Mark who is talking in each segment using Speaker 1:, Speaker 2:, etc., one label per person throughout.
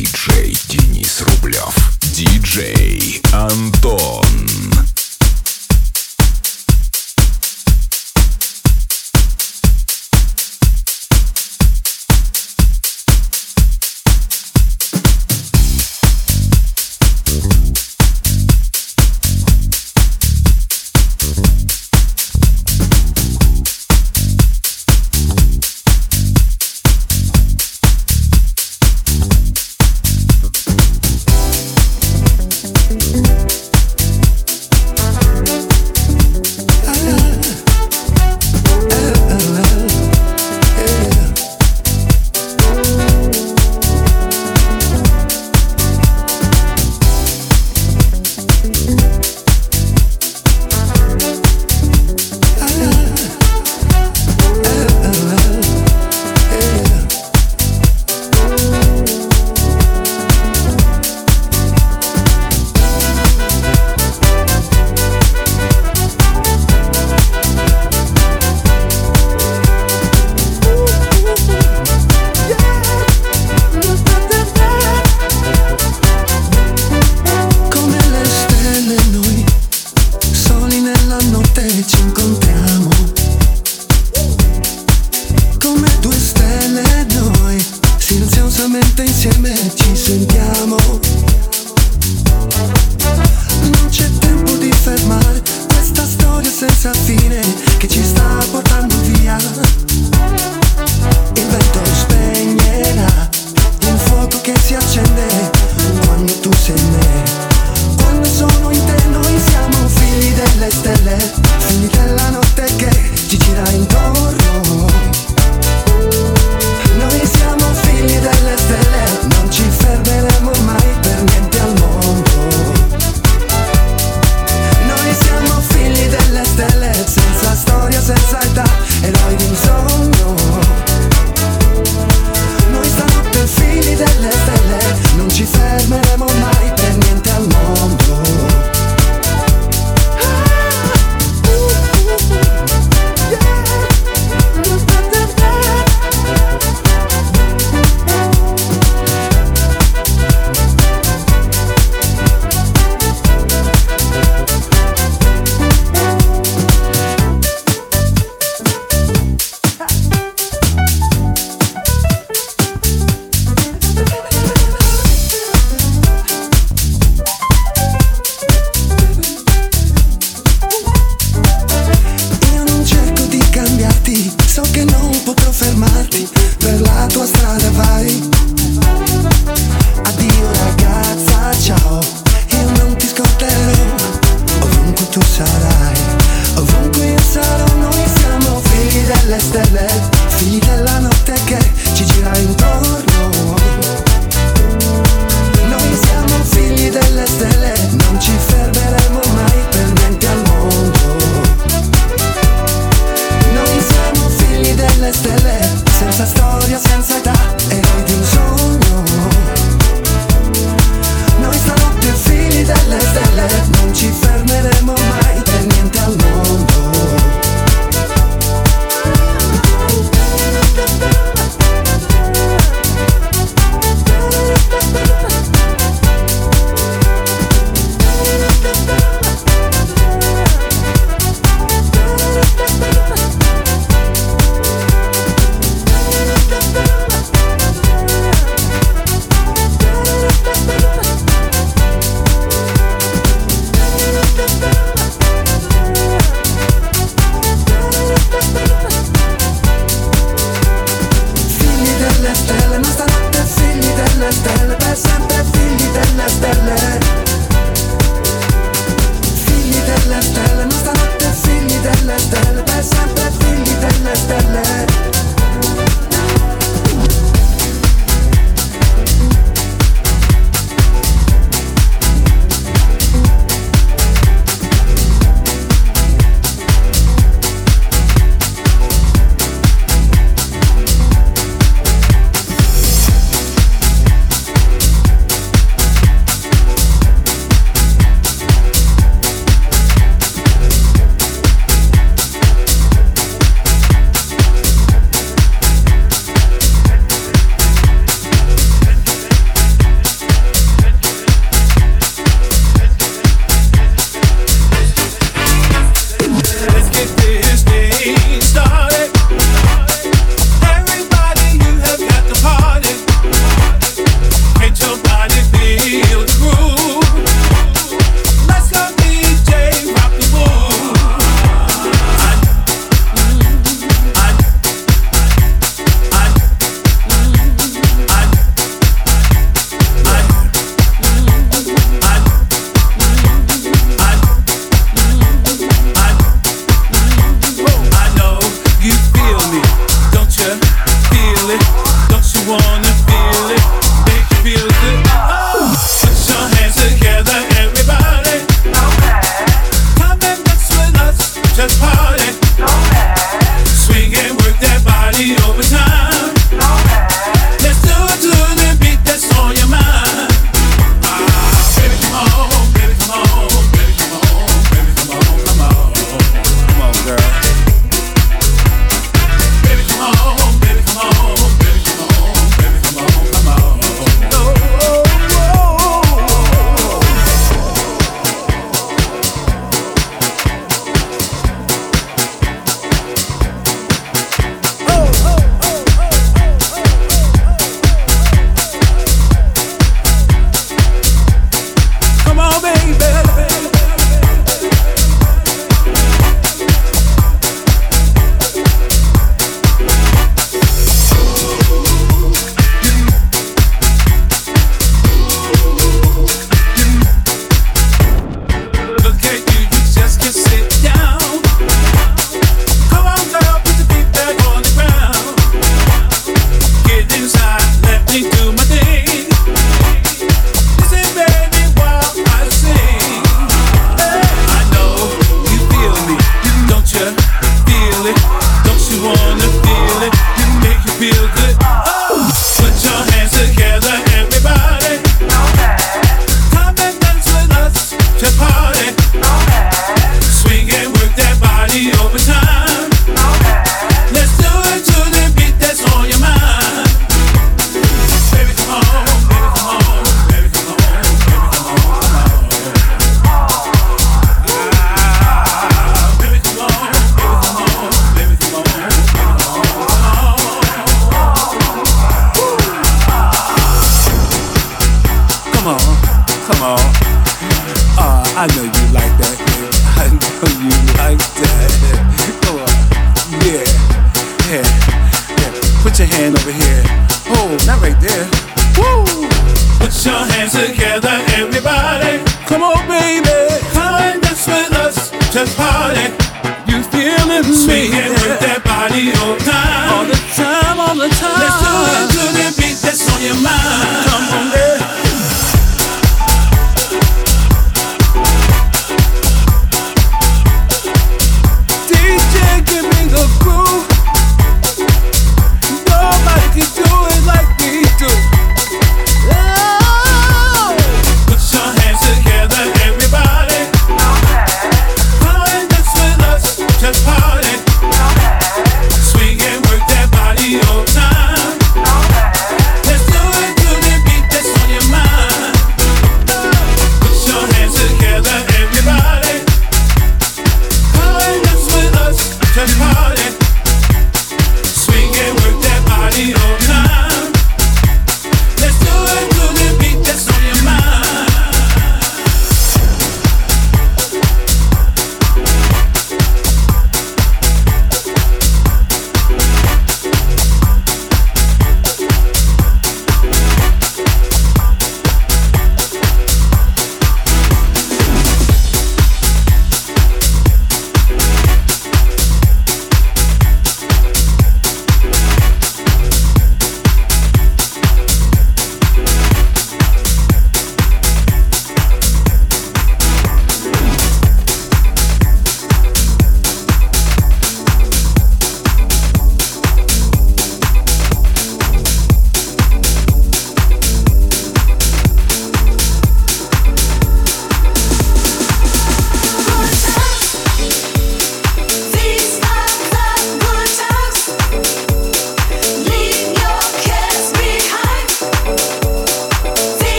Speaker 1: Диджей Денис Рублев. Диджей Антон.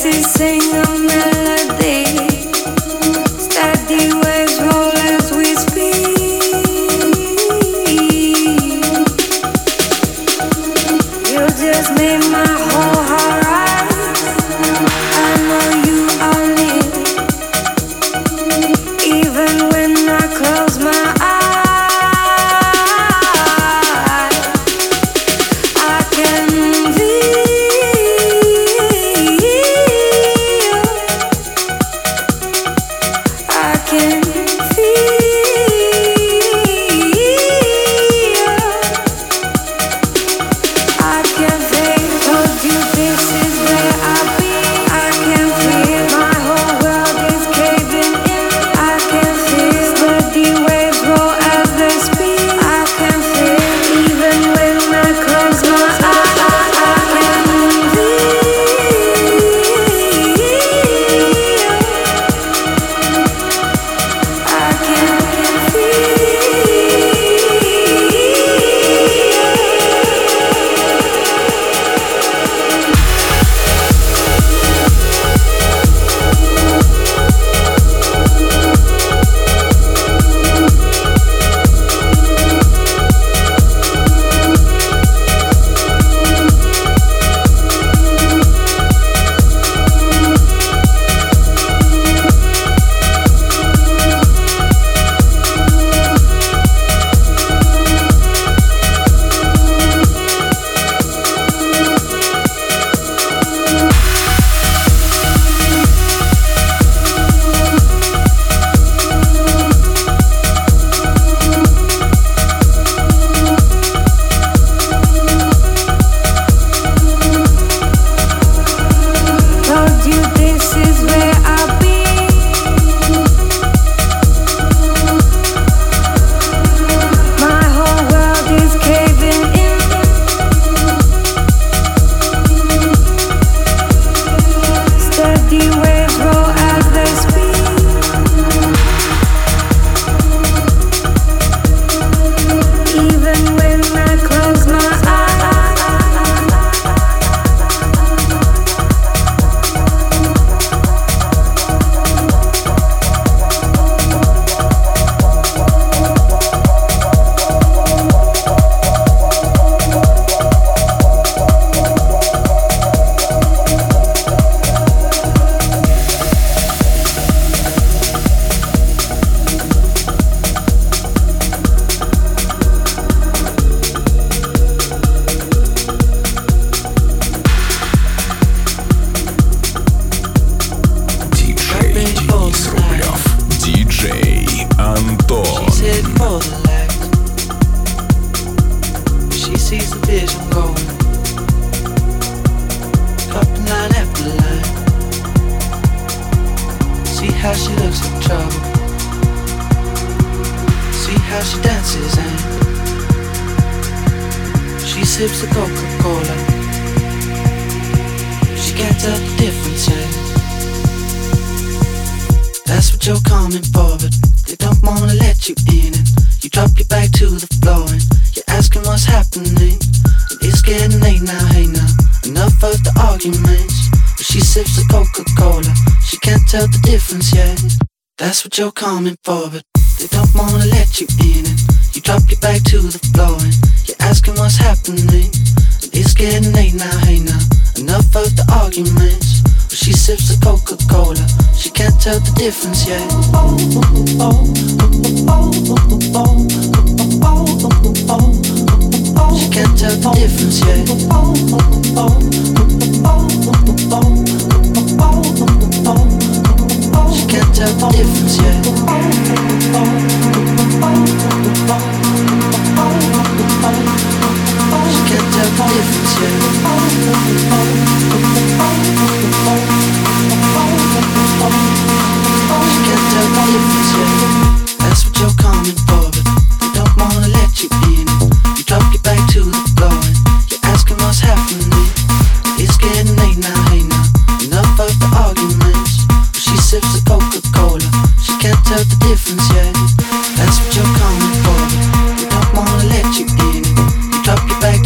Speaker 2: sing a melody.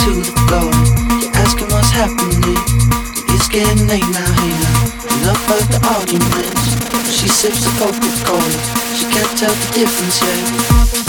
Speaker 2: to the
Speaker 3: floor. You're asking what's happening. It's getting late now here. Enough of the arguments. She sips the focus cola. She can't tell the difference yet.